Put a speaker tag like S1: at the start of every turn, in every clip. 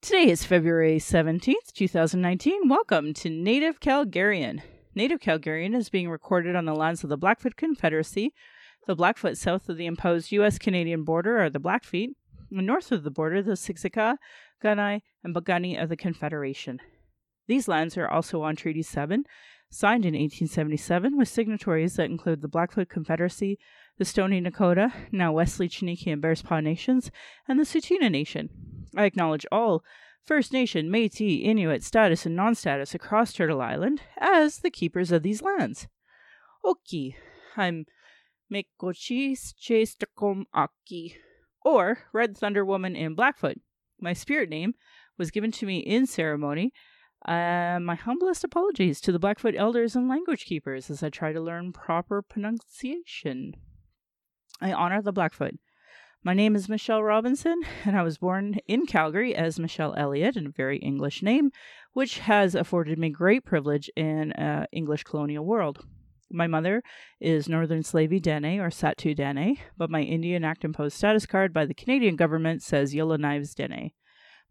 S1: Today is February 17th, 2019. Welcome to Native Calgarian. Native Calgarian is being recorded on the lands of the Blackfoot Confederacy. The Blackfoot south of the imposed U.S. Canadian border are the Blackfeet, and north of the border, the Siksika, Kainai, and Piikani of the Confederation. These lands are also on Treaty 7, signed in 1877, with signatories that include the Blackfoot Confederacy, the Stoney Nakoda, now Wesley Chiniki and Bearspaw Nations, and the Tsuut'ina Nation. I acknowledge all First Nation, Metis, Inuit, status, and non status across Turtle Island as the keepers of these lands. Oki, I'm Mekochis Chestakom Aki, or Red Thunder Woman in Blackfoot. My spirit name was given to me in ceremony. Uh, my humblest apologies to the Blackfoot elders and language keepers as I try to learn proper pronunciation. I honor the Blackfoot. My name is Michelle Robinson, and I was born in Calgary as Michelle Elliott, a very English name, which has afforded me great privilege in uh, English colonial world. My mother is Northern Slavey Dene or Sahtu Dene, but my Indian Act imposed status card by the Canadian government says Yellowknives Dene.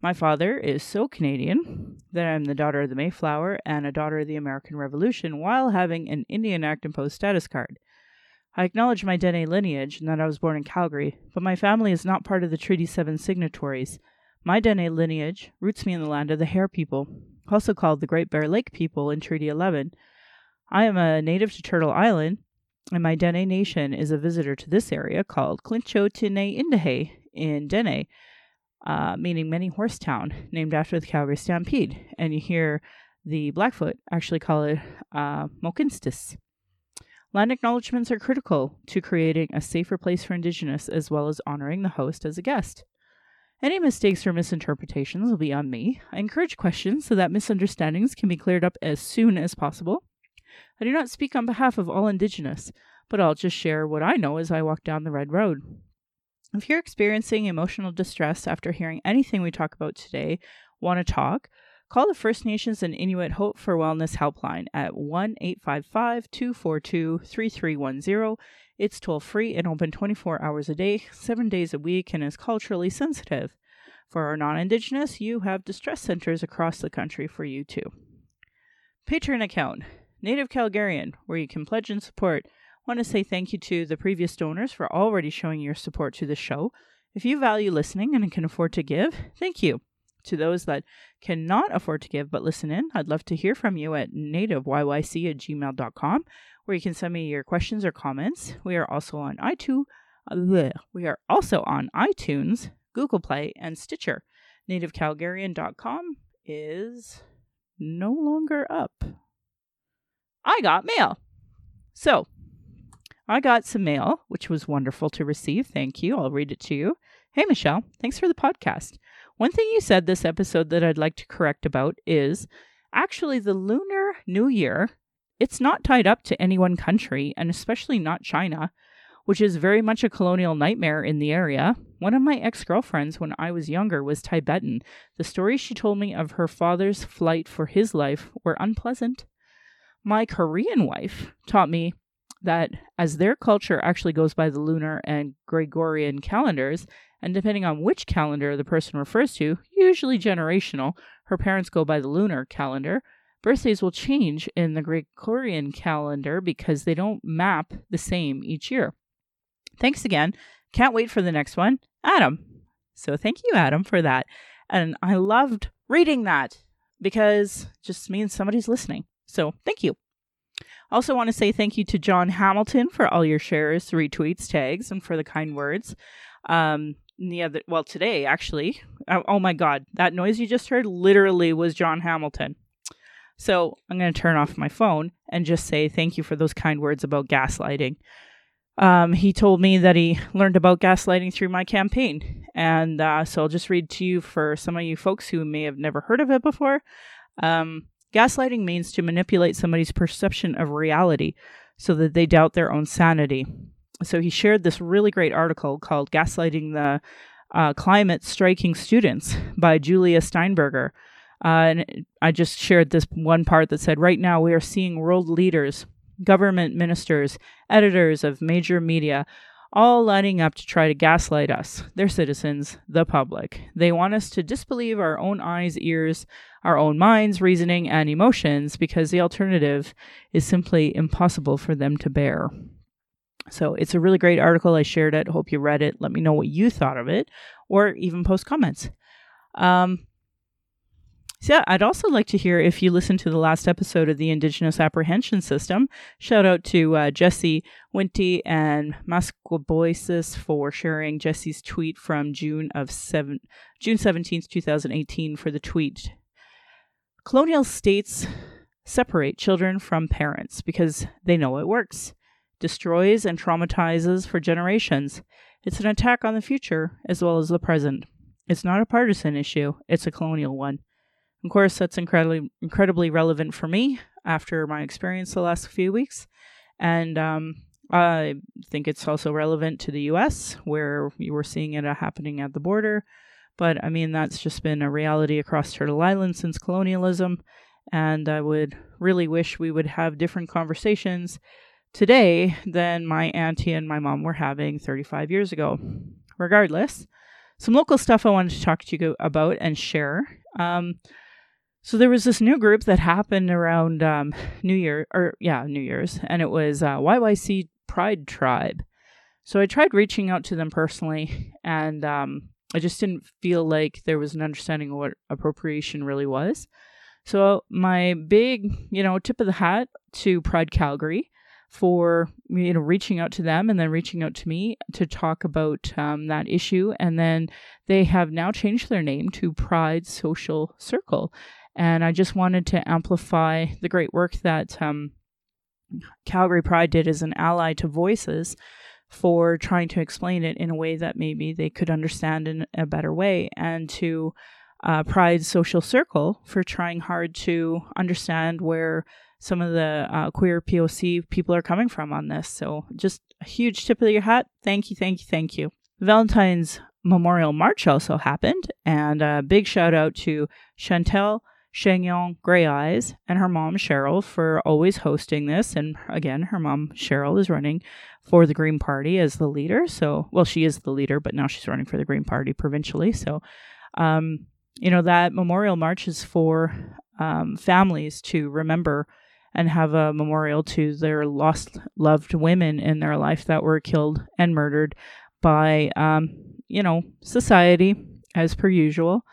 S1: My father is so Canadian that I'm the daughter of the Mayflower and a daughter of the American Revolution while having an Indian Act imposed status card. I acknowledge my Dene lineage and that I was born in Calgary, but my family is not part of the Treaty 7 signatories. My Dene lineage roots me in the land of the Hare people, also called the Great Bear Lake people in Treaty 11. I am a native to Turtle Island, and my Dene nation is a visitor to this area called Clincho Tine Indahe in Dene, uh, meaning many horse town, named after the Calgary Stampede. And you hear the Blackfoot actually call it uh, Mokinstis. Land acknowledgements are critical to creating a safer place for Indigenous as well as honoring the host as a guest. Any mistakes or misinterpretations will be on me. I encourage questions so that misunderstandings can be cleared up as soon as possible. I do not speak on behalf of all Indigenous, but I'll just share what I know as I walk down the Red Road. If you're experiencing emotional distress after hearing anything we talk about today, want to talk, Call the First Nations and Inuit Hope for Wellness helpline at 1 855 242 3310. It's toll free and open 24 hours a day, 7 days a week, and is culturally sensitive. For our non Indigenous, you have distress centers across the country for you too. Patreon account Native Calgarian, where you can pledge and support. Want to say thank you to the previous donors for already showing your support to the show. If you value listening and can afford to give, thank you to those that cannot afford to give but listen in, I'd love to hear from you at nativeyyc at gmail.com, where you can send me your questions or comments. We are also on iTunes. We are also on iTunes, Google Play, and Stitcher. NativeCalgarian.com is no longer up. I got mail. So, I got some mail, which was wonderful to receive. Thank you. I'll read it to you. Hey, Michelle, thanks for the podcast. One thing you said this episode that I'd like to correct about is actually the Lunar New Year, it's not tied up to any one country, and especially not China, which is very much a colonial nightmare in the area. One of my ex girlfriends when I was younger was Tibetan. The stories she told me of her father's flight for his life were unpleasant. My Korean wife taught me that as their culture actually goes by the lunar and Gregorian calendars, and depending on which calendar the person refers to, usually generational, her parents go by the lunar calendar. Birthdays will change in the Gregorian calendar because they don't map the same each year. Thanks again. Can't wait for the next one. Adam. So thank you, Adam, for that. And I loved reading that because just means somebody's listening. So thank you. Also, want to say thank you to John Hamilton for all your shares, retweets, tags, and for the kind words. Um, the other well today actually. Oh, oh my god. That noise you just heard literally was john hamilton. So i'm going to turn off my phone and just say thank you for those kind words about gaslighting. Um, he told me that he learned about gaslighting through my campaign. And uh, so i'll just read to you for some of you folks who may have never heard of it before. Um, gaslighting means to manipulate somebody's perception of reality so that they doubt their own sanity so he shared this really great article called Gaslighting the uh, Climate Striking Students by Julia Steinberger. Uh, and I just shared this one part that said, Right now, we are seeing world leaders, government ministers, editors of major media all lining up to try to gaslight us, their citizens, the public. They want us to disbelieve our own eyes, ears, our own minds, reasoning, and emotions because the alternative is simply impossible for them to bear. So it's a really great article. I shared it. Hope you read it. Let me know what you thought of it, or even post comments. Um, so yeah, I'd also like to hear if you listened to the last episode of the Indigenous Apprehension System. Shout out to uh, Jesse Wente and Masquaboisis for sharing Jesse's tweet from June of seven June seventeenth, two thousand eighteen, for the tweet. Colonial states separate children from parents because they know it works, destroys and traumatizes for generations. It's an attack on the future as well as the present. It's not a partisan issue; it's a colonial one. Of course, that's incredibly incredibly relevant for me after my experience the last few weeks, and um, I think it's also relevant to the U.S. where we were seeing it happening at the border. But I mean, that's just been a reality across Turtle Island since colonialism, and I would really wish we would have different conversations today than my auntie and my mom were having 35 years ago. Regardless, some local stuff I wanted to talk to you about and share. Um, so there was this new group that happened around um, New Year, or yeah, New Year's, and it was uh, YYC Pride Tribe. So I tried reaching out to them personally, and um, I just didn't feel like there was an understanding of what appropriation really was. So my big, you know, tip of the hat to Pride Calgary for you know reaching out to them and then reaching out to me to talk about um, that issue. And then they have now changed their name to pride social circle. And I just wanted to amplify the great work that um, Calgary Pride did as an ally to Voices for trying to explain it in a way that maybe they could understand in a better way, and to uh, Pride Social Circle for trying hard to understand where some of the uh, queer POC people are coming from on this. So, just a huge tip of your hat. Thank you, thank you, thank you. Valentine's Memorial March also happened, and a big shout out to Chantel Chagnon Gray Eyes and her mom Cheryl for always hosting this. And again, her mom Cheryl is running for the Green Party as the leader. So, well, she is the leader, but now she's running for the Green Party provincially. So, um, you know, that memorial march is for um, families to remember and have a memorial to their lost loved women in their life that were killed and murdered by, um, you know, society as per usual.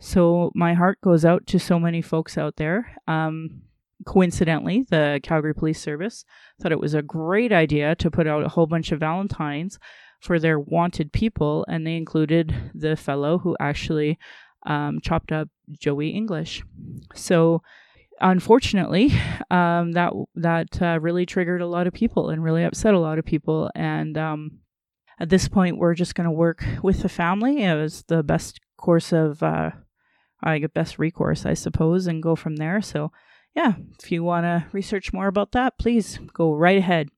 S1: So my heart goes out to so many folks out there. Um, coincidentally, the Calgary Police Service thought it was a great idea to put out a whole bunch of Valentines for their wanted people, and they included the fellow who actually um, chopped up Joey English. So, unfortunately, um, that that uh, really triggered a lot of people and really upset a lot of people. And um, at this point, we're just going to work with the family. It was the best course of uh, I get best recourse, I suppose, and go from there. So, yeah, if you want to research more about that, please go right ahead.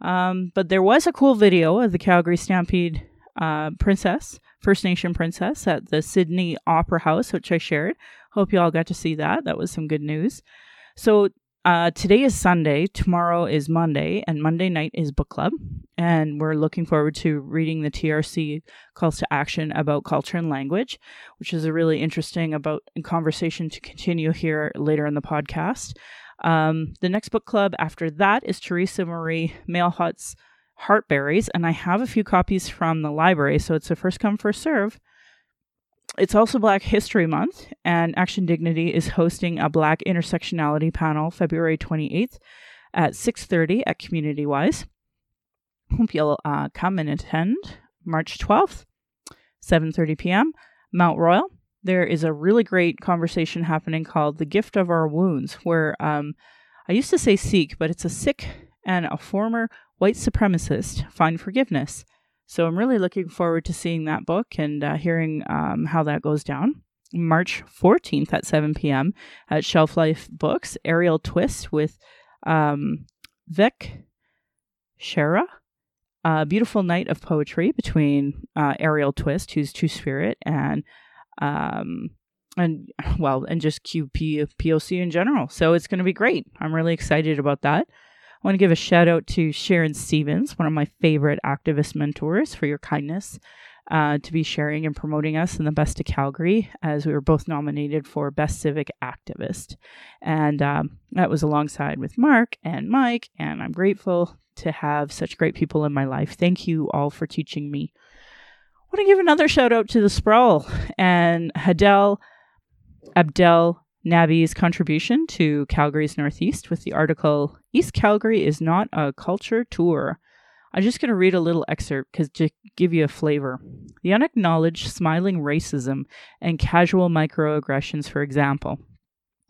S1: Um, but there was a cool video of the Calgary Stampede uh, princess, First Nation princess, at the Sydney Opera House, which I shared. Hope you all got to see that. That was some good news. So uh, today is Sunday, tomorrow is Monday, and Monday night is book club. And we're looking forward to reading the TRC calls to action about culture and language, which is a really interesting about conversation to continue here later in the podcast. Um, the next book club after that is Terese Marie Mailhot's Heart Berries, and I have a few copies from the library, so it's a first come first serve. It's also Black History Month, and Action Dignity is hosting a Black Intersectionality panel February 28th at 6.30 at Community Wise. Hope you'll uh, come and attend March 12th, 7.30 p.m., Mount Royal. There is a really great conversation happening called The Gift of Our Wounds, where um, I used to say Sikh, but it's a Sikh and a former white supremacist find forgiveness. So I'm really looking forward to seeing that book and uh, hearing um, how that goes down. March 14th at 7 p.m. at Shelf Life Books, Ariel Twist with um, Vic Shara. A beautiful night of poetry between uh, Ariel Twist, who's Two Spirit, and um, and well, and just QP POC in general. So it's going to be great. I'm really excited about that. I want to give a shout out to Sharon Stevens, one of my favorite activist mentors, for your kindness uh, to be sharing and promoting us in the Best of Calgary, as we were both nominated for Best Civic Activist. And um, that was alongside with Mark and Mike, and I'm grateful to have such great people in my life. Thank you all for teaching me. I want to give another shout out to the Sprawl and Hadil Abdel Nabi's contribution to Calgary's Northeast with the article East Calgary is not a culture tour. I'm just going to read a little excerpt because to give you a flavor. The unacknowledged smiling racism and casual microaggressions, for example.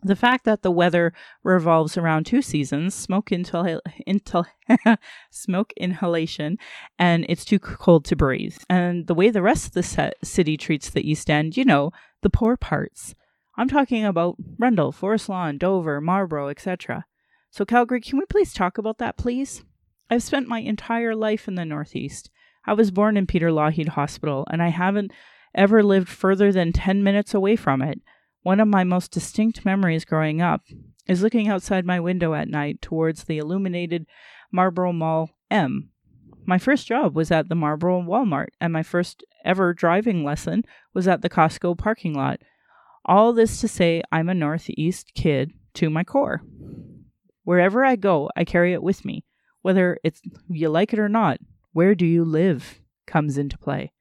S1: The fact that the weather revolves around two seasons, smoke inhal- inhal- smoke inhalation, and it's too cold to breathe. And the way the rest of the city treats the East End, you know, the poor parts. I'm talking about Rundle, Forest Lawn, Dover, Marlborough, etc. So, Calgary, can we please talk about that, please? I've spent my entire life in the Northeast. I was born in Peter Lougheed Hospital, and I haven't ever lived further than 10 minutes away from it. One of my most distinct memories growing up is looking outside my window at night towards the illuminated Marlborough Mall M. My first job was at the Marlborough Walmart, and my first ever driving lesson was at the Costco parking lot. All this to say, I'm a Northeast kid to my core. Wherever I go, I carry it with me. Whether it's you like it or not, where do you live comes into play.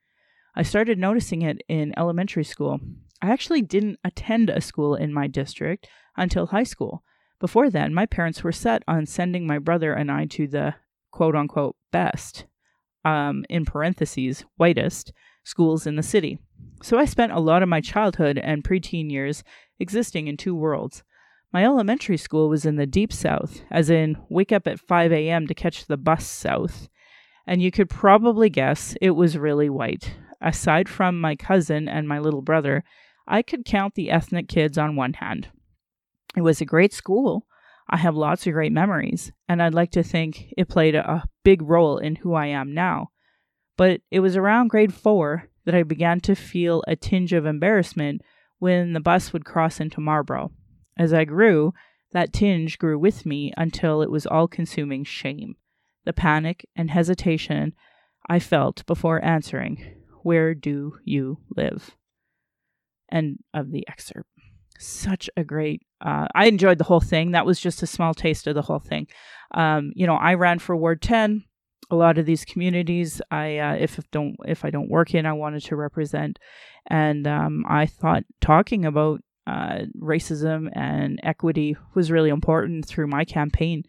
S1: I started noticing it in elementary school. I actually didn't attend a school in my district until high school. Before then, my parents were set on sending my brother and I to the quote unquote best, um, in parentheses, whitest schools in the city. So I spent a lot of my childhood and preteen years existing in two worlds. My elementary school was in the deep south, as in wake up at 5 a.m. to catch the bus south. And you could probably guess it was really white. Aside from my cousin and my little brother, I could count the ethnic kids on one hand. It was a great school. I have lots of great memories, and I'd like to think it played a big role in who I am now. But it was around grade four that I began to feel a tinge of embarrassment when the bus would cross into Marlborough. As I grew, that tinge grew with me until it was all consuming shame, the panic and hesitation I felt before answering, Where do you live? End of the excerpt. Such a great, uh, I enjoyed the whole thing. That was just a small taste of the whole thing. Um, you know, I ran for Ward 10 a lot of these communities i uh, if don't if i don't work in i wanted to represent and um, i thought talking about uh, racism and equity was really important through my campaign.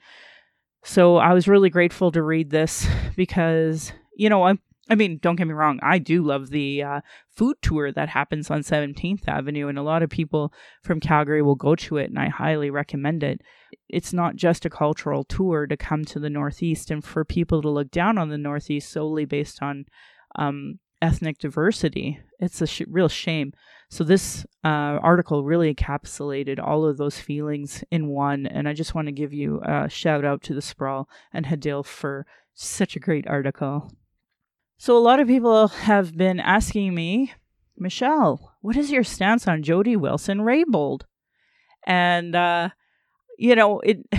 S1: So I was really grateful to read this because, you know, I, I mean, don't get me wrong, I do love the uh, food tour that happens on 17th Avenue, and a lot of people from Calgary will go to it, and I highly recommend it. It's not just a cultural tour to come to the Northeast and for people to look down on the Northeast solely based on um, ethnic diversity. It's a sh- real shame. So, this uh, article really encapsulated all of those feelings in one. And I just want to give you a shout out to the Sprawl and Hadil for such a great article. So, a lot of people have been asking me, Michelle, what is your stance on Jody Wilson Raybould? And, uh, you know, it.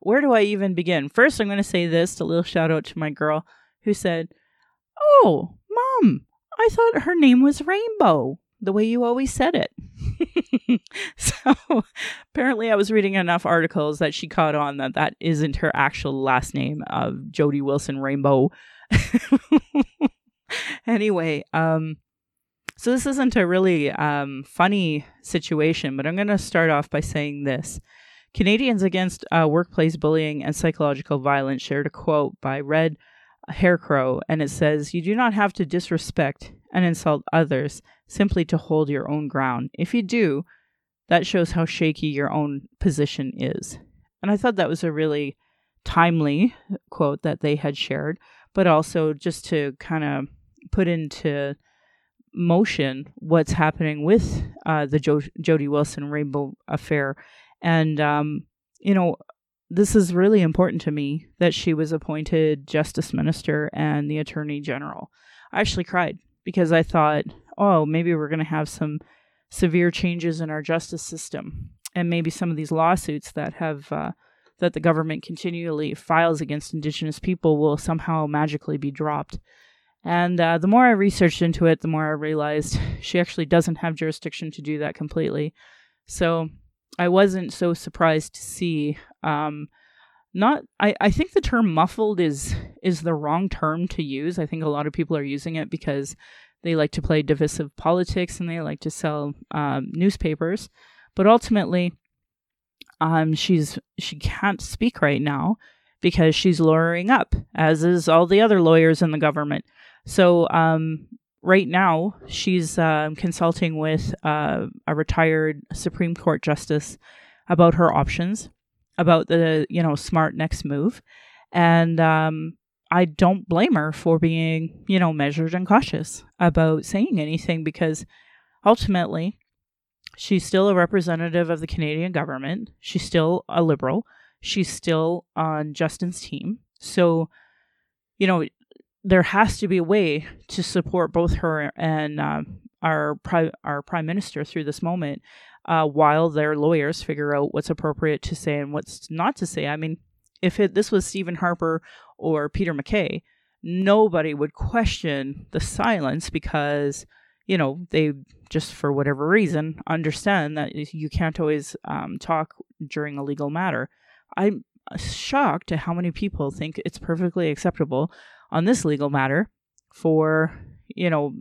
S1: Where do I even begin? First, I'm going to say this a little shout out to my girl who said, Oh, mom, I thought her name was Rainbow the way you always said it. so apparently, I was reading enough articles that she caught on that that isn't her actual last name of Jody Wilson Rainbow. anyway, um, so this isn't a really um, funny situation, but I'm going to start off by saying this. Canadians Against uh, Workplace Bullying and Psychological Violence shared a quote by Red Haircrow, and it says, You do not have to disrespect and insult others simply to hold your own ground. If you do, that shows how shaky your own position is. And I thought that was a really timely quote that they had shared, but also just to kind of put into motion what's happening with uh, the jo- Jody Wilson Rainbow affair. And, um, you know, this is really important to me that she was appointed justice minister and the attorney general. I actually cried because I thought, oh, maybe we're going to have some severe changes in our justice system. And maybe some of these lawsuits that have uh, that the government continually files against Indigenous people will somehow magically be dropped. And uh, the more I researched into it, the more I realized she actually doesn't have jurisdiction to do that completely. So I wasn't so surprised to see. Um, not, I, I think the term muffled is is the wrong term to use. I think a lot of people are using it because they like to play divisive politics and they like to sell um, newspapers. But ultimately, um, she's she can't speak right now because she's lawyering up, as is all the other lawyers in the government. So um, right now, she's uh, consulting with uh, a retired Supreme Court justice about her options, about the you know smart next move, and um, I don't blame her for being you know measured and cautious about saying anything because ultimately she's still a representative of the Canadian government. She's still a liberal. She's still on Justin's team. So, you know, there has to be a way to support both her and uh, our pri- our prime minister through this moment, uh, while their lawyers figure out what's appropriate to say and what's not to say. I mean, if it, this was Stephen Harper or Peter MacKay, nobody would question the silence because you know they just for whatever reason understand that you can't always um, talk during a legal matter. I'm shocked at how many people think it's perfectly acceptable on this legal matter for you know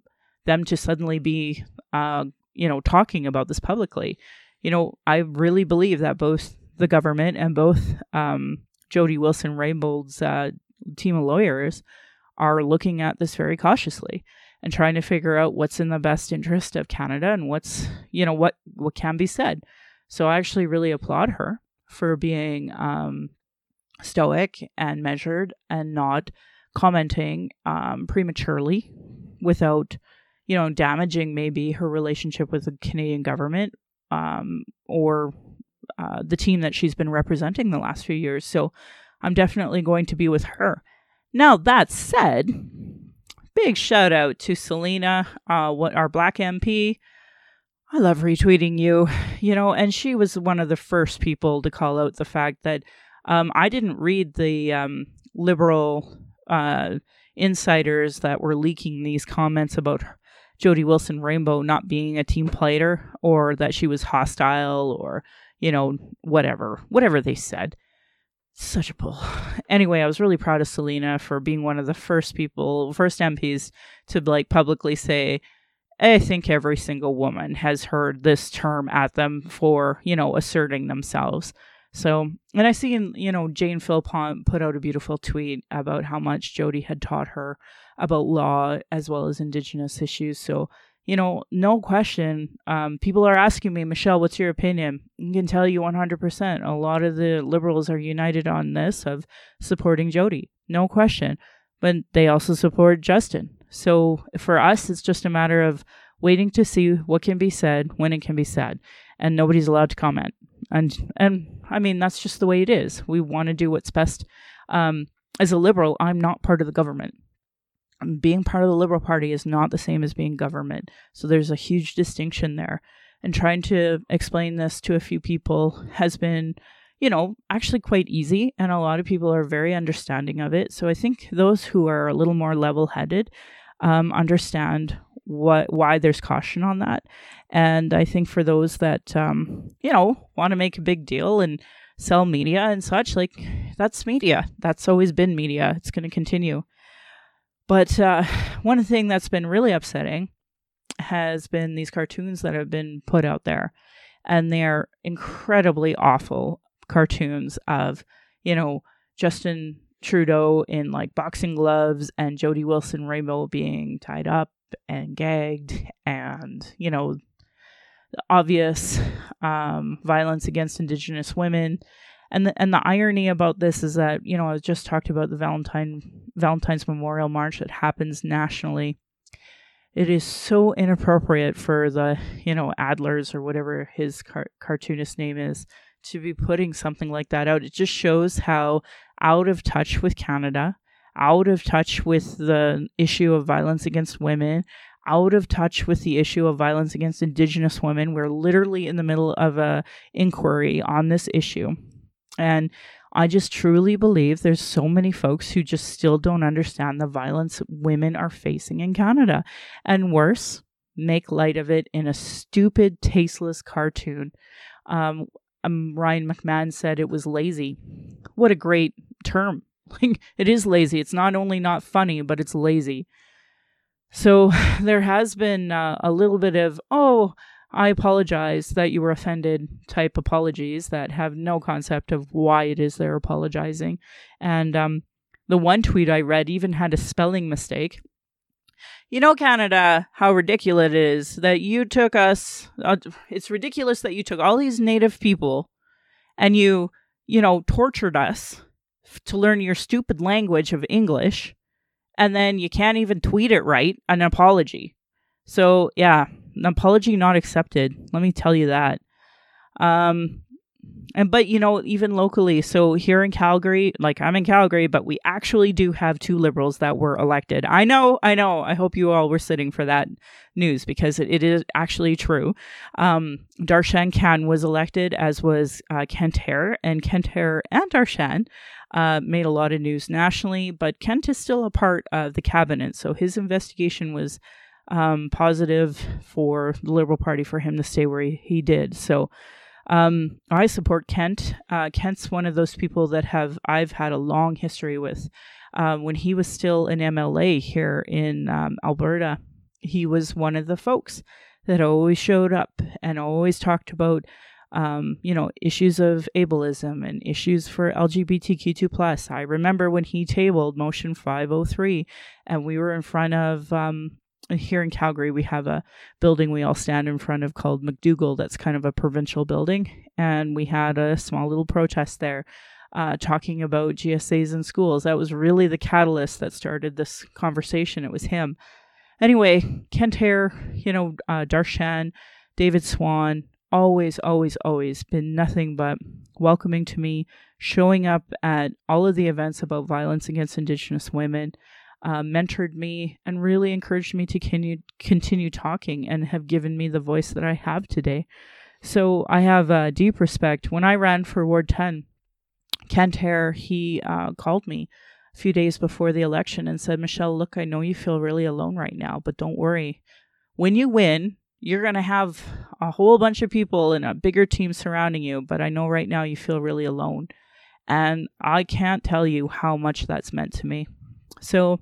S1: them to suddenly be uh, you know talking about this publicly. You know, I really believe that both the government and both um, Jody Wilson Raybould's uh, team of lawyers are looking at this very cautiously and trying to figure out what's in the best interest of Canada and what's you know what what can be said. So I actually really applaud her for being um, stoic and measured and not commenting um, prematurely without, you know, damaging maybe her relationship with the Canadian government um, or uh, the team that she's been representing the last few years. So I'm definitely going to be with her. Now, that said, big shout out to Celina, uh, what our black MP. I love retweeting you, you know, and she was one of the first people to call out the fact that um, I didn't read the um, liberal uh, insiders that were leaking these comments about Jody Wilson Rainbow not being a team player or that she was hostile or, you know, whatever, whatever they said. Such a pull. Anyway, I was really proud of Celina for being one of the first people, first MPs to like publicly say, I think every single woman has heard this term at them for, you know, asserting themselves. So, and I see, you know, Jane Philpott put out a beautiful tweet about how much Jody had taught her about law as well as Indigenous issues. So, you know, no question. Um, people are asking me, Michelle, what's your opinion? I can tell you 100%. A lot of the liberals are united on this of supporting Jody, no question. But they also support Justin. So for us, it's just a matter of waiting to see what can be said when it can be said, and nobody's allowed to comment and and I mean that's just the way it is. We want to do what's best. Um, as a liberal, I'm not part of the government. Being part of the Liberal Party is not the same as being government. So there's a huge distinction there. And trying to explain this to a few people has been, you know, actually quite easy. And a lot of people are very understanding of it. So I think those who are a little more level headed um, understand what why there's caution on that. And I think for those that um, you know want to make a big deal and sell media and such, like that's media. That's always been media. It's going to continue. But uh, one thing that's been really upsetting has been these cartoons that have been put out there, and they're incredibly awful cartoons of you know Justin Trudeau in like boxing gloves and Jody Wilson Rainbow being tied up and gagged and, you know, obvious um, violence against Indigenous women. And the, and the irony about this is that, you know, I just talked about the Valentine Valentine's Memorial March that happens nationally. It is so inappropriate for the, you know, Adlers or whatever his car- cartoonist name is to be putting something like that out. It just shows how out of touch with Canada, out of touch with the issue of violence against women, out of touch with the issue of violence against indigenous women. We're literally in the middle of a inquiry on this issue. And I just truly believe there's so many folks who just still don't understand the violence women are facing in Canada. And worse, make light of it in a stupid, tasteless cartoon. Um, um, Ryan McMahon said it was lazy. What a great term. Like, it is lazy. It's not only not funny, but it's lazy. So there has been uh, a little bit of, oh, I apologize that you were offended type apologies that have no concept of why it is they're apologizing. And um, the one tweet I read even had a spelling mistake. You know, Canada, how ridiculous it is that you took us. Uh, it's ridiculous that you took all these native people and you, you know, tortured us to learn your stupid language of English. And then you can't even tweet it right, an apology. So, yeah, apology not accepted. Let me tell you that. Um, and but you know, even locally, so here in Calgary, like I'm in Calgary, but we actually do have two liberals that were elected. I know, I know. I hope you all were sitting for that news because it, it is actually true. Um, Darshan Kang was elected, as was uh, Kent Hehr, and Kent Hehr and Darshan uh, made a lot of news nationally. But Kent is still a part of the cabinet, so his investigation was um, positive for the Liberal Party for him to stay where he, he did. So um, I support Kent. Uh, Kent's one of those people that have I've had a long history with. Um, when he was still an MLA here in um, Alberta, he was one of the folks that always showed up and always talked about um, you know, issues of ableism and issues for LGBTQ2 plus. I remember when he tabled motion 503 and we were in front of um, here in Calgary, we have a building we all stand in front of called McDougall. That's kind of a provincial building. And we had a small little protest there uh, talking about GSAs in schools. That was really the catalyst that started this conversation. It was him. Anyway, Kent Hehr, you know, uh, Darshan, David Swann, always, always, always been nothing but welcoming to me, showing up at all of the events about violence against Indigenous women uh, mentored me and really encouraged me to continue continue talking and have given me the voice that I have today. So I have uh, deep respect. When I ran for Ward 10, Kent Hehr, he uh, called me a few days before the election and said, Michelle, look, I know you feel really alone right now, but don't worry. When you win, you're going to have a whole bunch of people and a bigger team surrounding you, but I know right now you feel really alone. And I can't tell you how much that's meant to me. So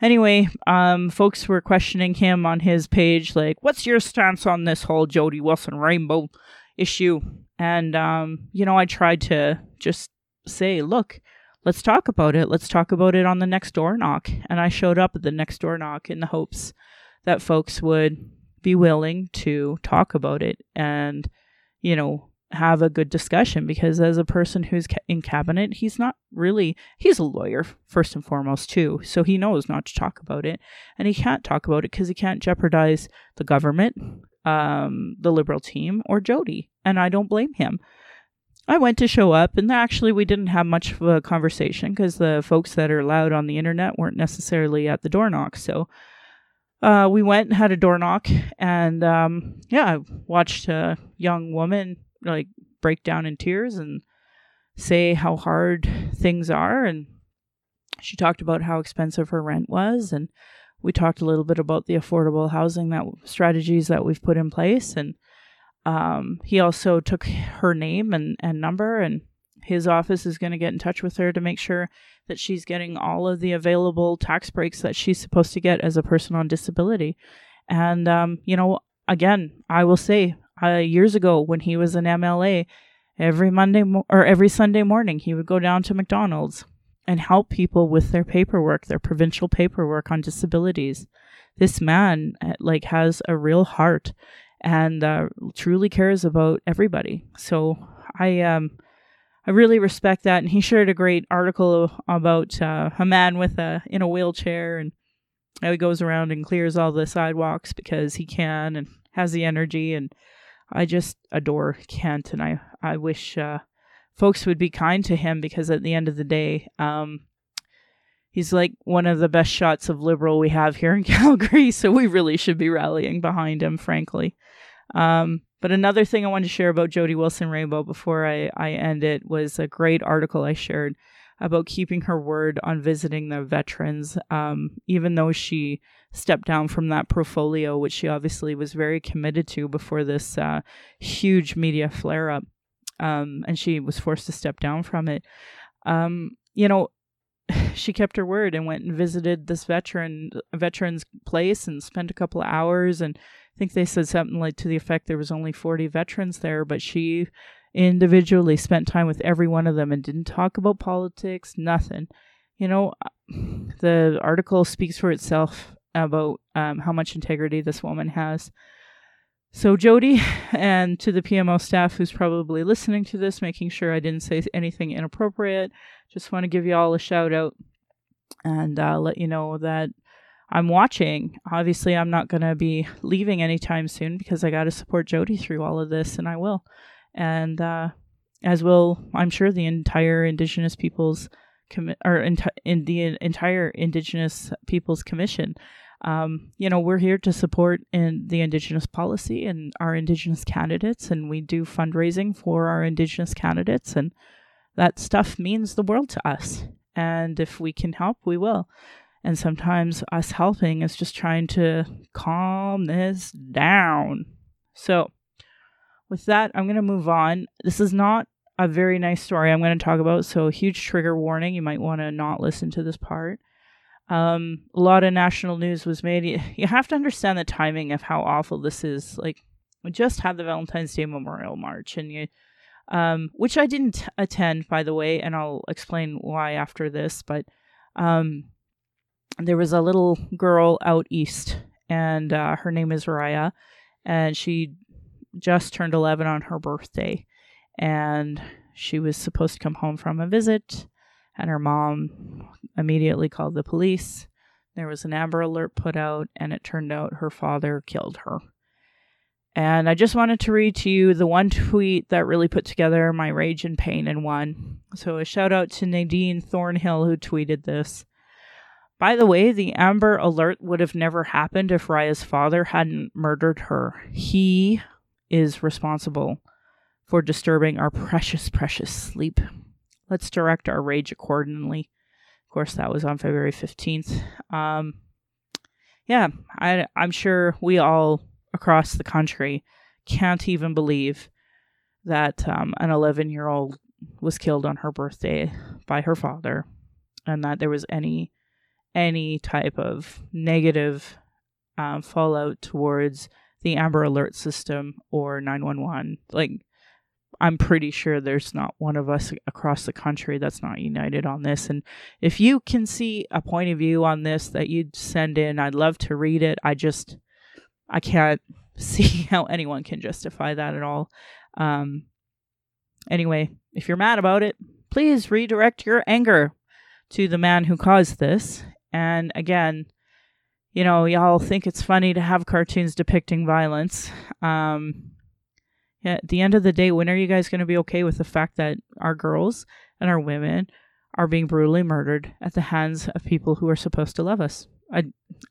S1: anyway, um, folks were questioning him on his page, like, "What's your stance on this whole Jody Wilson rainbow issue?" And um, you know, I tried to just say, "Look, let's talk about it. Let's talk about it on the next door knock." And I showed up at the next door knock in the hopes that folks would be willing to talk about it and, you know, have a good discussion because as a person who's in cabinet he's not really he's a lawyer first and foremost too so he knows not to talk about it. And he can't talk about it because he can't jeopardize the government um, the liberal team or jody and i don't blame him. I went to show up and actually we didn't have much of a conversation because the folks that are loud on the internet weren't necessarily at the door knock so uh, we went and had a door knock and um, yeah i watched a young woman like break down in tears and say how hard things are. And she talked about how expensive her rent was. And we talked a little bit about the affordable housing that strategies that we've put in place. And um, he also took her name and, and number and his office is going to get in touch with her to make sure that she's getting all of the available tax breaks that she's supposed to get as a person on disability. And um, you know again i will say uh, years ago when he was an MLA, every Monday mo- or every Sunday morning he would go down to McDonald's and help people with their paperwork, their provincial paperwork on disabilities. This man uh, like has a real heart and uh, truly cares about everybody. So I um I really respect that. And he shared a great article about uh, a man with a in a wheelchair and he goes around and clears all the sidewalks because he can and has the energy and I just adore Kent, and I I wish uh, folks would be kind to him because at the end of the day, um, he's like one of the best shots of liberal we have here in Calgary. So we really should be rallying behind him, frankly. Um, but another thing I wanted to share about Jody Wilson Raybould before I, I end it was a great article I shared about keeping her word on visiting the veterans, um, even though she stepped down from that portfolio, which she obviously was very committed to before this uh, huge media flare up. Um, and she was forced to step down from it. Um, you know, she kept her word and went and visited this veteran veteran's place and spent a couple of hours and I think they said something like to the effect there was only 40 veterans there but she individually spent time with every one of them and didn't talk about politics nothing you know the article speaks for itself about um, how much integrity this woman has so, Jody, and to the PMO staff who's probably listening to this, making sure I didn't say anything inappropriate, just want to give you all a shout out and uh, let you know that I'm watching. Obviously, I'm not going to be leaving anytime soon because I got to support Jody through all of this, and I will. And uh, as will, I'm sure, the entire Indigenous Peoples commi- or enti- in the entire Indigenous Peoples Commission um, you know, we're here to support in the Indigenous policy and our Indigenous candidates, and we do fundraising for our Indigenous candidates, and that stuff means the world to us. And if we can help, we will. And sometimes us helping is just trying to calm this down. So, with that, I'm going to move on. This is not a very nice story I'm going to talk about, so huge trigger warning. You might want to not listen to this part. Um, a lot of national news was made. You, have to understand the timing of how awful this is. Like, we just had the Valentine's Day Memorial March, and you, um, which I didn't attend, by the way, and I'll explain why after this. But um, there was a little girl out east, and uh, her name is Raya, and she just turned 11 on her birthday, and she was supposed to come home from a visit and her mom immediately called the police. There was an Amber Alert put out, and it turned out her father killed her. And I just wanted to read to you the one tweet that really put together my rage and pain in one. So, a shout out to Nadine Thornhill who tweeted this. By the way, the Amber Alert would have never happened if Raya's father hadn't murdered her. He is responsible for disturbing our precious, precious sleep. Let's direct our rage accordingly. Of course, that was on February 15th. Um, yeah, I, I'm sure we all across the country can't even believe that um, an 11 year old was killed on her birthday by her father and that there was any any type of negative um, fallout towards the amber alert system or 911 like I'm pretty sure there's not one of us across the country that's not united on this. And if you can see a point of view on this that you'd send in, I'd love to read it. I just, I can't see how anyone can justify that at all. Um, anyway, if you're mad about it, please redirect your anger to the man who caused this. And again, you know, y'all think it's funny to have cartoons depicting violence. Um, at the end of the day, when are you guys going to be okay with the fact that our girls and our women are being brutally murdered at the hands of people who are supposed to love us? I,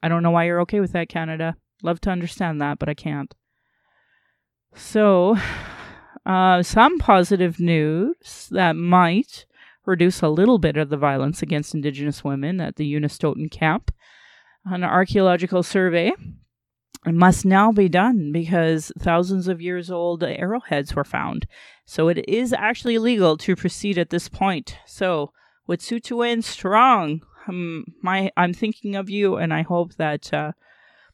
S1: I don't know why you're okay with that, Canada. Love to understand that, but I can't. So, uh, some positive news that might reduce a little bit of the violence against Indigenous women at the Unistoten camp. An archaeological survey must now be done because thousands of years old arrowheads were found. So it is actually illegal to proceed at this point. So, with Wet'suwet'en strong, um, my I'm thinking of you, and I hope that uh,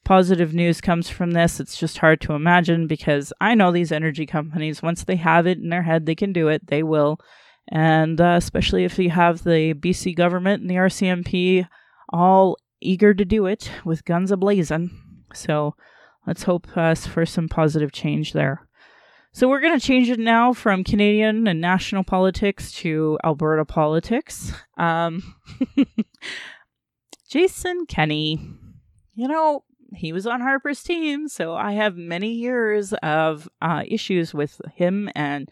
S1: positive news comes from this. It's just hard to imagine because I know these energy companies. Once they have it in their head, they can do it. They will, and uh, especially if you have the BC government and the RCMP all eager to do it with guns ablazing. So let's hope uh, for some positive change there. So we're going to change it now from Canadian and national politics to Alberta politics. Um, Jason Kenney, you know, he was on Harper's team, so I have many years of uh, issues with him and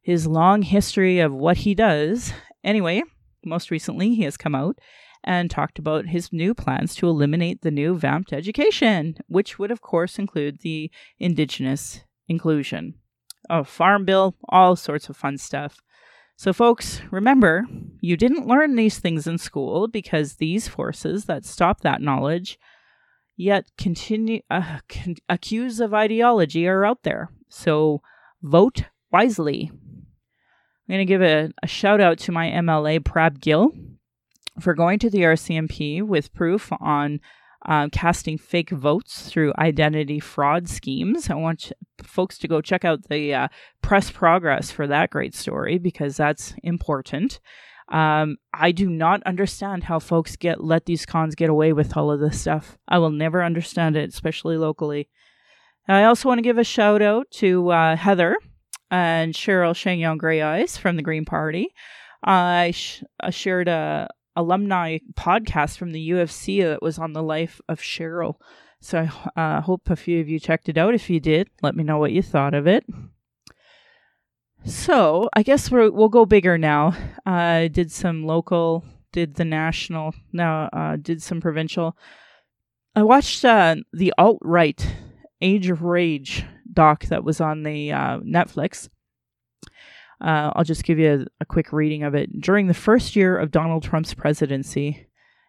S1: his long history of what he does. Anyway, most recently, he has come out and talked about his new plans to eliminate the new vamped education, which would, of course, include the Indigenous inclusion. A farm bill, all sorts of fun stuff. So, folks, remember, you didn't learn these things in school because these forces that stop that knowledge yet continue uh, con- accused of ideology are out there. So, vote wisely. I'm going to give a, a shout out to my MLA, Prab Gill, for going to the RCMP with proof on uh, casting fake votes through identity fraud schemes. I want folks to go check out the uh, press progress for that great story because that's important. Um, I do not understand how folks get let these cons get away with all of this stuff. I will never understand it, especially locally. I also want to give a shout out to uh, Heather and Chantal Chagnon Greyeyes from the Green Party. I, sh- I shared a, alumni podcast from the U of C that was on the life of Chantal. So I uh, hope a few of you checked it out. If you did, let me know what you thought of it. So I guess we will go bigger now. I uh, did some local, did the national, now uh, did some provincial. I watched uh, the alt right Age of Rage doc that was on the uh, Netflix. Uh, I'll just give you a, a quick reading of it. During the first year of Donald Trump's presidency,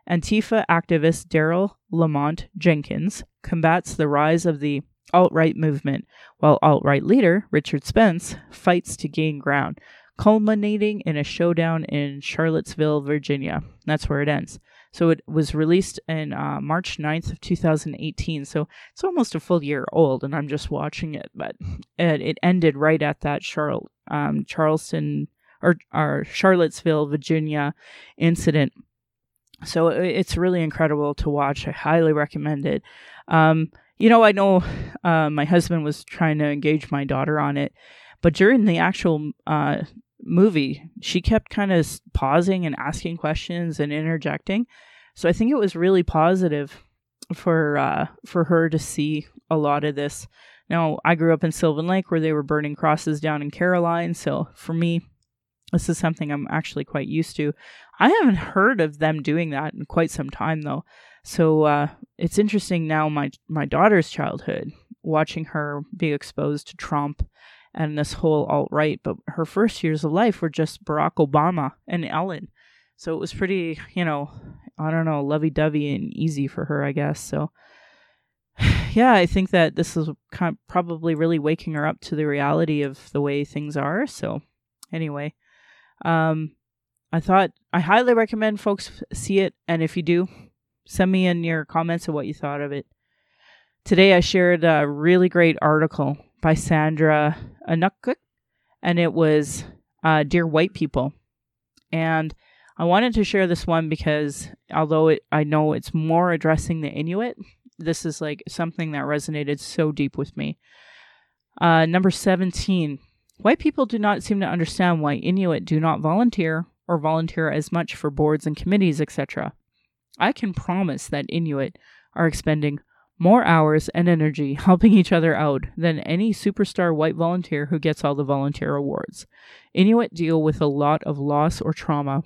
S1: Antifa activist Daryl Lamont Jenkins combats the rise of the alt right movement, while alt right leader Richard Spencer fights to gain ground, culminating in a showdown in Charlottesville, Virginia. That's where it ends. So it was released in uh, March 9th of 2018. So it's almost a full year old, and I'm just watching it. But it, it ended right at that Charlotte, um, Charleston or, or Charlottesville, Virginia incident. So it's really incredible to watch. I highly recommend it. Um, you know, I know uh, my husband was trying to engage my daughter on it, but during the actual uh, movie, she kept kind of pausing and asking questions and interjecting. So I think it was really positive for uh, for her to see a lot of this. Now, I grew up in Sylvan Lake where they were burning crosses down in Caroline, so for me, this is something I'm actually quite used to. I haven't heard of them doing that in quite some time though. So uh, it's interesting now my my daughter's childhood watching her be exposed to Trump and this whole alt right. But her first years of life were just Barack Obama and Ellen. So it was pretty, you know, I don't know, lovey dovey and easy for her, I guess. So, yeah, I think that this is kind of probably really waking her up to the reality of the way things are. So, anyway, um, I thought I highly recommend folks see it. And if you do, send me in your comments of what you thought of it. Today, I shared a really great article by Sandra Inutiq, and it was uh, Dear White People. And I wanted to share this one because although it, I know it's more addressing the Inuit, this is like something that resonated so deep with me. Uh, number 17. White people do not seem to understand why Inuit do not volunteer or volunteer as much for boards and committees, etc. I can promise that Inuit are expending more hours and energy helping each other out than any superstar white volunteer who gets all the volunteer awards. Inuit deal with a lot of loss or trauma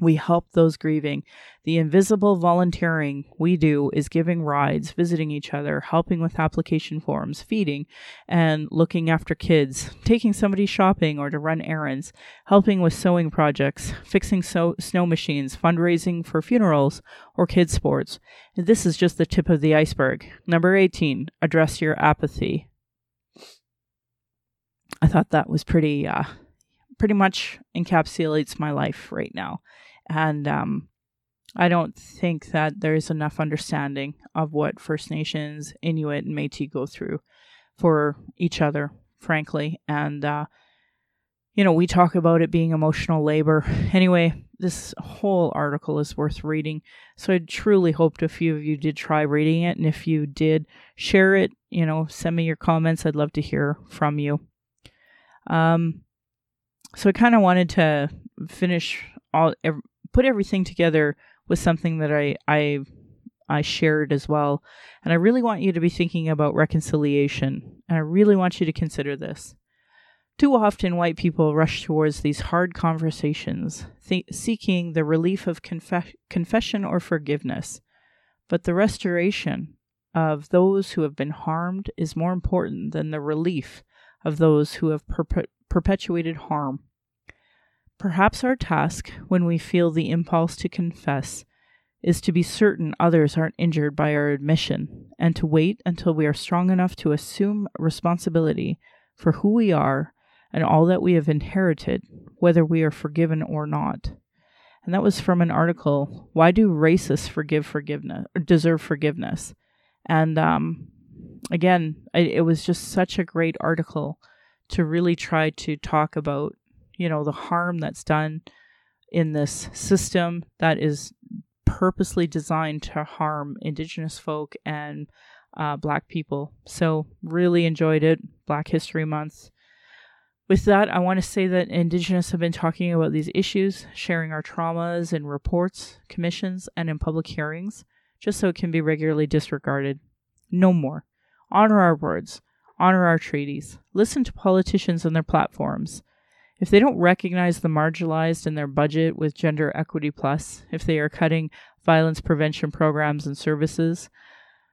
S1: we help those grieving. The invisible volunteering we do is giving rides, visiting each other, helping with application forms, feeding, and looking after kids, taking somebody shopping or to run errands, helping with sewing projects, fixing so- snow machines, fundraising for funerals or kids' sports. This is just the tip of the iceberg. Number 18, address your apathy. I thought that was pretty, uh, pretty much encapsulates my life right now. And um, I don't think that there's enough understanding of what First Nations, Inuit, and Metis go through for each other, frankly. And, uh, you know, we talk about it being emotional labor. Anyway, this whole article is worth reading. So I truly hoped a few of you did try reading it. And if you did, share it, you know, send me your comments. I'd love to hear from you. Um, so I kind of wanted to finish all put everything together with something that I I I shared as well. And I really want you to be thinking about reconciliation. And I really want you to consider this. Too often, white people rush towards these hard conversations, th- seeking the relief of conf- confession or forgiveness. But the restoration of those who have been harmed is more important than the relief of those who have perpe- perpetuated harm. Perhaps our task, when we feel the impulse to confess, is to be certain others aren't injured by our admission, and to wait until we are strong enough to assume responsibility for who we are and all that we have inherited, whether we are forgiven or not. And that was from an article, Why Do Racists Forgive Forgiveness or Deserve Forgiveness? And um, again, it, it was just such a great article to really try to talk about, you know, the harm that's done in this system that is purposely designed to harm Indigenous folk and uh, Black people. So, really enjoyed it. Black History Month. With that, I want to say that Indigenous have been talking about these issues, sharing our traumas in reports, commissions, and in public hearings, just so it can be regularly disregarded. No more. Honor our words, honor our treaties, listen to politicians and their platforms. If they don't recognize the marginalized in their budget with Gender Equity Plus, if they are cutting violence prevention programs and services,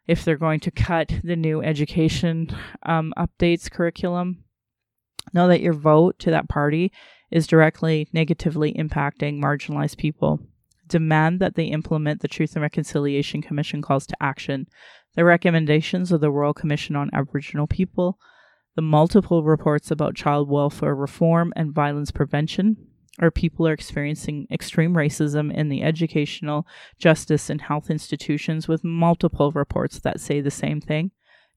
S1: if they're going to cut the new education um, updates curriculum, know that your vote to that party is directly negatively impacting marginalized people. Demand that they implement the Truth and Reconciliation Commission calls to action, the recommendations of the Royal Commission on Aboriginal People, the multiple reports about child welfare reform and violence prevention, our people are experiencing extreme racism in the educational, justice, and health institutions with multiple reports that say the same thing.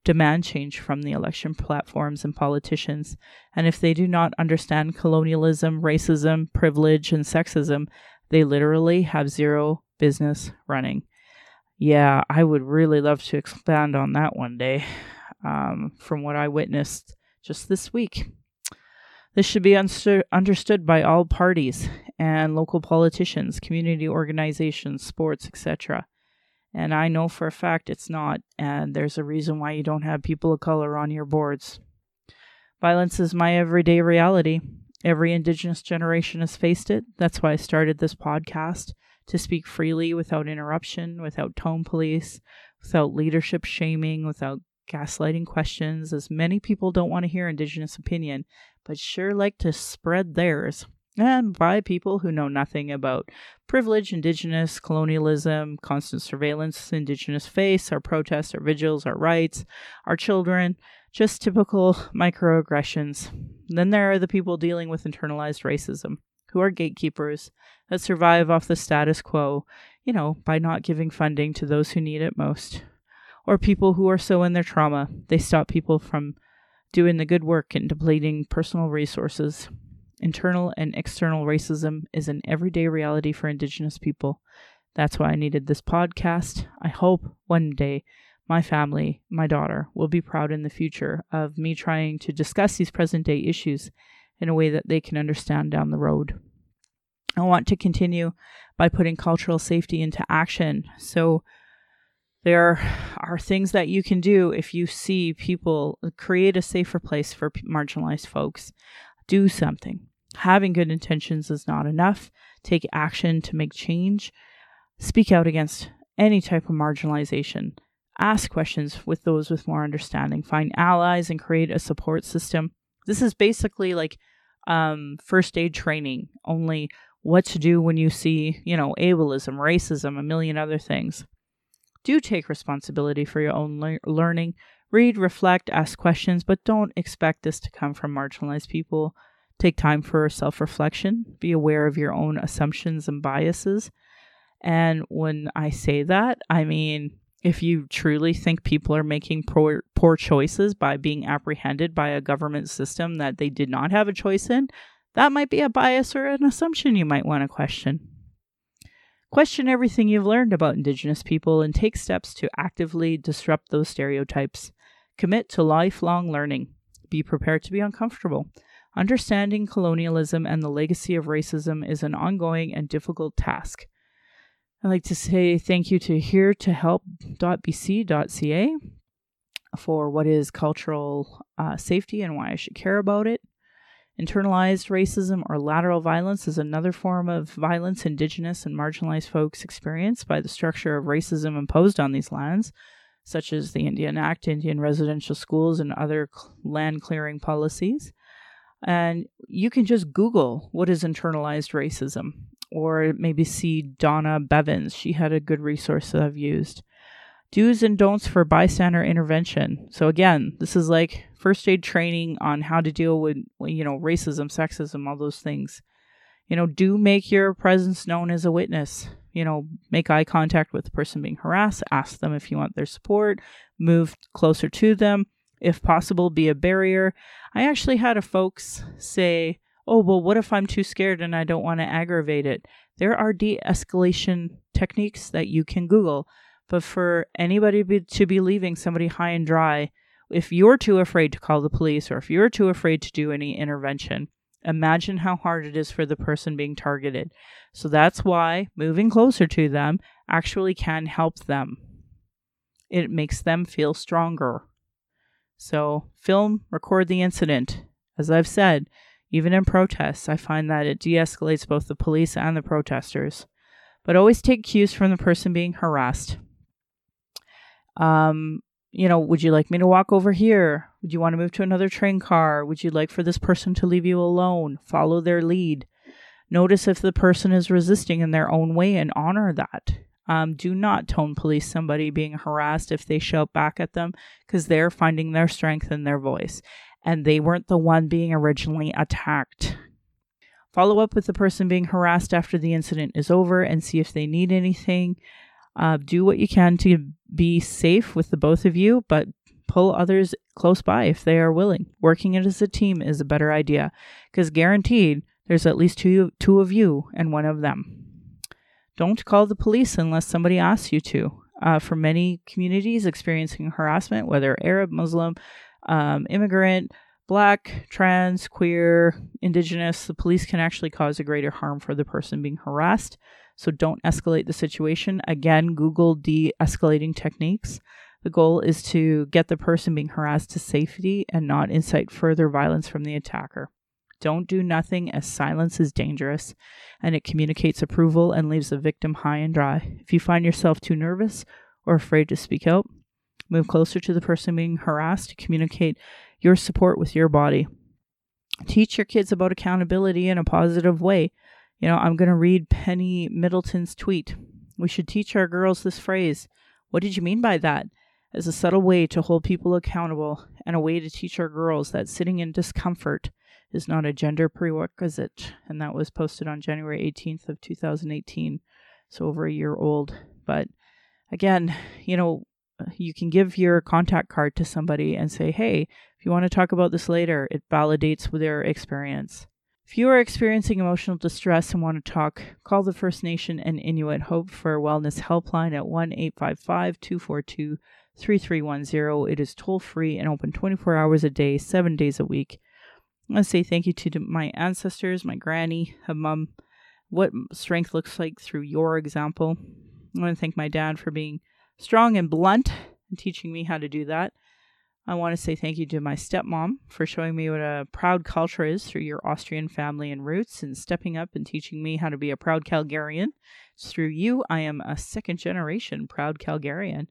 S1: Demand change from the election platforms and politicians. And if they do not understand colonialism, racism, privilege, and sexism, they literally have zero business running. Yeah, I would really love to expand on that one day um, from what I witnessed just this week. This should be understood by all parties and local politicians, community organizations, sports, etc. And I know for a fact it's not, and there's a reason why you don't have people of color on your boards. Violence is my everyday reality. Every Indigenous generation has faced it. That's why I started this podcast to speak freely without interruption, without tone police, without leadership shaming, without gaslighting questions, as many people don't want to hear Indigenous opinion, but sure like to spread theirs. And by people who know nothing about privilege, Indigenous, colonialism, constant surveillance, Indigenous face, our protests, our vigils, our rights, our children, just typical microaggressions. Then there are the people dealing with internalized racism, who are gatekeepers that survive off the status quo, you know, by not giving funding to those who need it most or people who are so in their trauma they stop people from doing the good work and depleting personal resources. Internal and external racism is an everyday reality for Indigenous people. That's why I needed this podcast. I hope one day my family, my daughter, will be proud in the future of me trying to discuss these present day issues in a way that they can understand down the road. I want to continue by putting cultural safety into action. So, there are things that you can do if you see people uh, create a safer place for marginalized folks. Do something. Having good intentions is not enough. Take action to make change. Speak out against any type of marginalization. Ask questions with those with more understanding. Find allies and create a support system. This is basically like um, first aid training, only what to do when you see, you know, ableism, racism, a million other things. Do take responsibility for your own le- learning. Read, reflect, ask questions, but don't expect this to come from marginalized people. Take time for self reflection. Be aware of your own assumptions and biases. And when I say that, I mean, if you truly think people are making poor, poor choices by being apprehended by a government system that they did not have a choice in, that might be a bias or an assumption you might want to question. Question everything you've learned about Indigenous people and take steps to actively disrupt those stereotypes. Commit to lifelong learning. Be prepared to be uncomfortable. Understanding colonialism and the legacy of racism is an ongoing and difficult task. I'd like to say thank you to here to help.bc.ca for what is cultural uh, safety and why I should care about it. Internalized racism or lateral violence is another form of violence Indigenous and marginalized folks experience by the structure of racism imposed on these lands. such as the Indian Act, Indian residential schools, and other land clearing policies. And you can just Google what is internalized racism, or maybe see Donna Bevins. She had a good resource that I've used. Do's and don'ts for bystander intervention. So again, this is like first aid training on how to deal with you know racism, sexism, all those things. You know, do make your presence known as a witness. You know, make eye contact with the person being harassed, ask them if you want their support, move closer to them, if possible, be a barrier. I actually had a folks say, oh, well, what if I'm too scared and I don't want to aggravate it? There are de escalation techniques that you can Google. But for anybody be, to be leaving somebody high and dry, if you're too afraid to call the police or if you're too afraid to do any intervention, imagine how hard it is for the person being targeted. So that's why moving closer to them actually can help them. It makes them feel stronger. So, film, record the incident. As I've said, even in protests, I find that it de escalates both the police and the protesters. But always take cues from the person being harassed. Um, you know, would you like me to walk over here? Would you want to move to another train car? Would you like for this person to leave you alone? Follow their lead. Notice if the person is resisting in their own way and honor that. Um, do not tone police somebody being harassed if they shout back at them because they're finding their strength in their voice and they weren't the one being originally attacked. Follow up with the person being harassed after the incident is over and see if they need anything. Uh, do what you can to be safe with the both of you, but pull others close by if they are willing. Working it as a team is a better idea because guaranteed there's at least two, two of you and one of them. Don't call the police unless somebody asks you to. Uh, for many communities experiencing harassment, whether Arab, Muslim, um, immigrant, black, trans, queer, indigenous, the police can actually cause a greater harm for the person being harassed. So don't escalate the situation. Again, Google de escalating techniques. The goal is to get the person being harassed to safety and not incite further violence from the attacker. Don't do nothing as silence is dangerous and it communicates approval and leaves the victim high and dry. If you find yourself too nervous or afraid to speak out, move closer to the person being harassed to communicate your support with your body. Teach your kids about accountability in a positive way. You know, I'm going to read Penny Middleton's tweet. We should teach our girls this phrase. What did you mean by that? As a subtle way to hold people accountable and a way to teach our girls that sitting in discomfort is not a gender prerequisite. And that was posted on January 18th of 2018, so over a year old. But again, you know, you can give your contact card to somebody and say, hey, if you want to talk about this later, it validates their experience. If you are experiencing emotional distress and want to talk, call the First Nation and Inuit Hope for Wellness Helpline at 1 855 242 3310. It is toll free and open 24 hours a day, seven days a week. I want to say thank you to my ancestors, my granny, her mom, what strength looks like through your example. I want to thank my dad for being strong and blunt and teaching me how to do that. I want to say thank you to my stepmom for showing me what a proud culture is through your Austrian family and roots and stepping up and teaching me how to be a proud Calgarian. Through you I am a second generation proud Calgarian.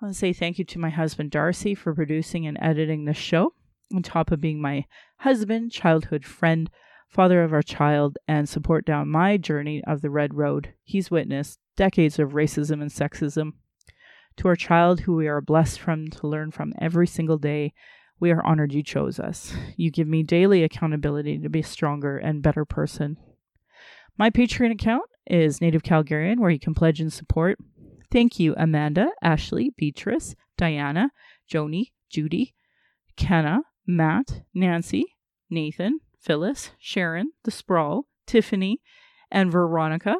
S1: I want to say thank you to my husband Darcy for producing and editing this show, on top of being my husband, childhood friend, father of our child, and support down my journey of the Red Road. He's witnessed decades of racism and sexism to our child, who we are blessed from to learn from every single day, we are honored you chose us. You give me daily accountability to be a stronger and better person. My Patreon account is Native Calgarian, where you can pledge and support. Thank you, Amanda, Ashley, Beatrice, Diana, Joni, Judy, Kenna, Matt, Nancy, Nathan, Phyllis, Sharon, The Sprawl, Tiffany, and Veronica.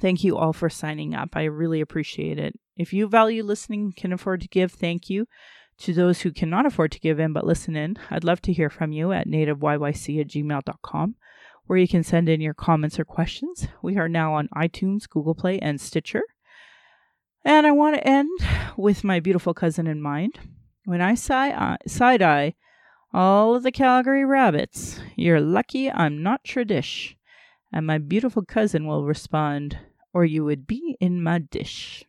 S1: Thank you all for signing up. I really appreciate it. If you value listening, can afford to give, thank you. To those who cannot afford to give in but listen in, I'd love to hear from you at nativeyyc at gmail.com, where you can send in your comments or questions. We are now on iTunes, Google Play, and Stitcher. And I want to end with my beautiful cousin in mind. When I side eye all of the Calgary rabbits, you're lucky I'm not tradish. And my beautiful cousin will respond, or you would be in my dish.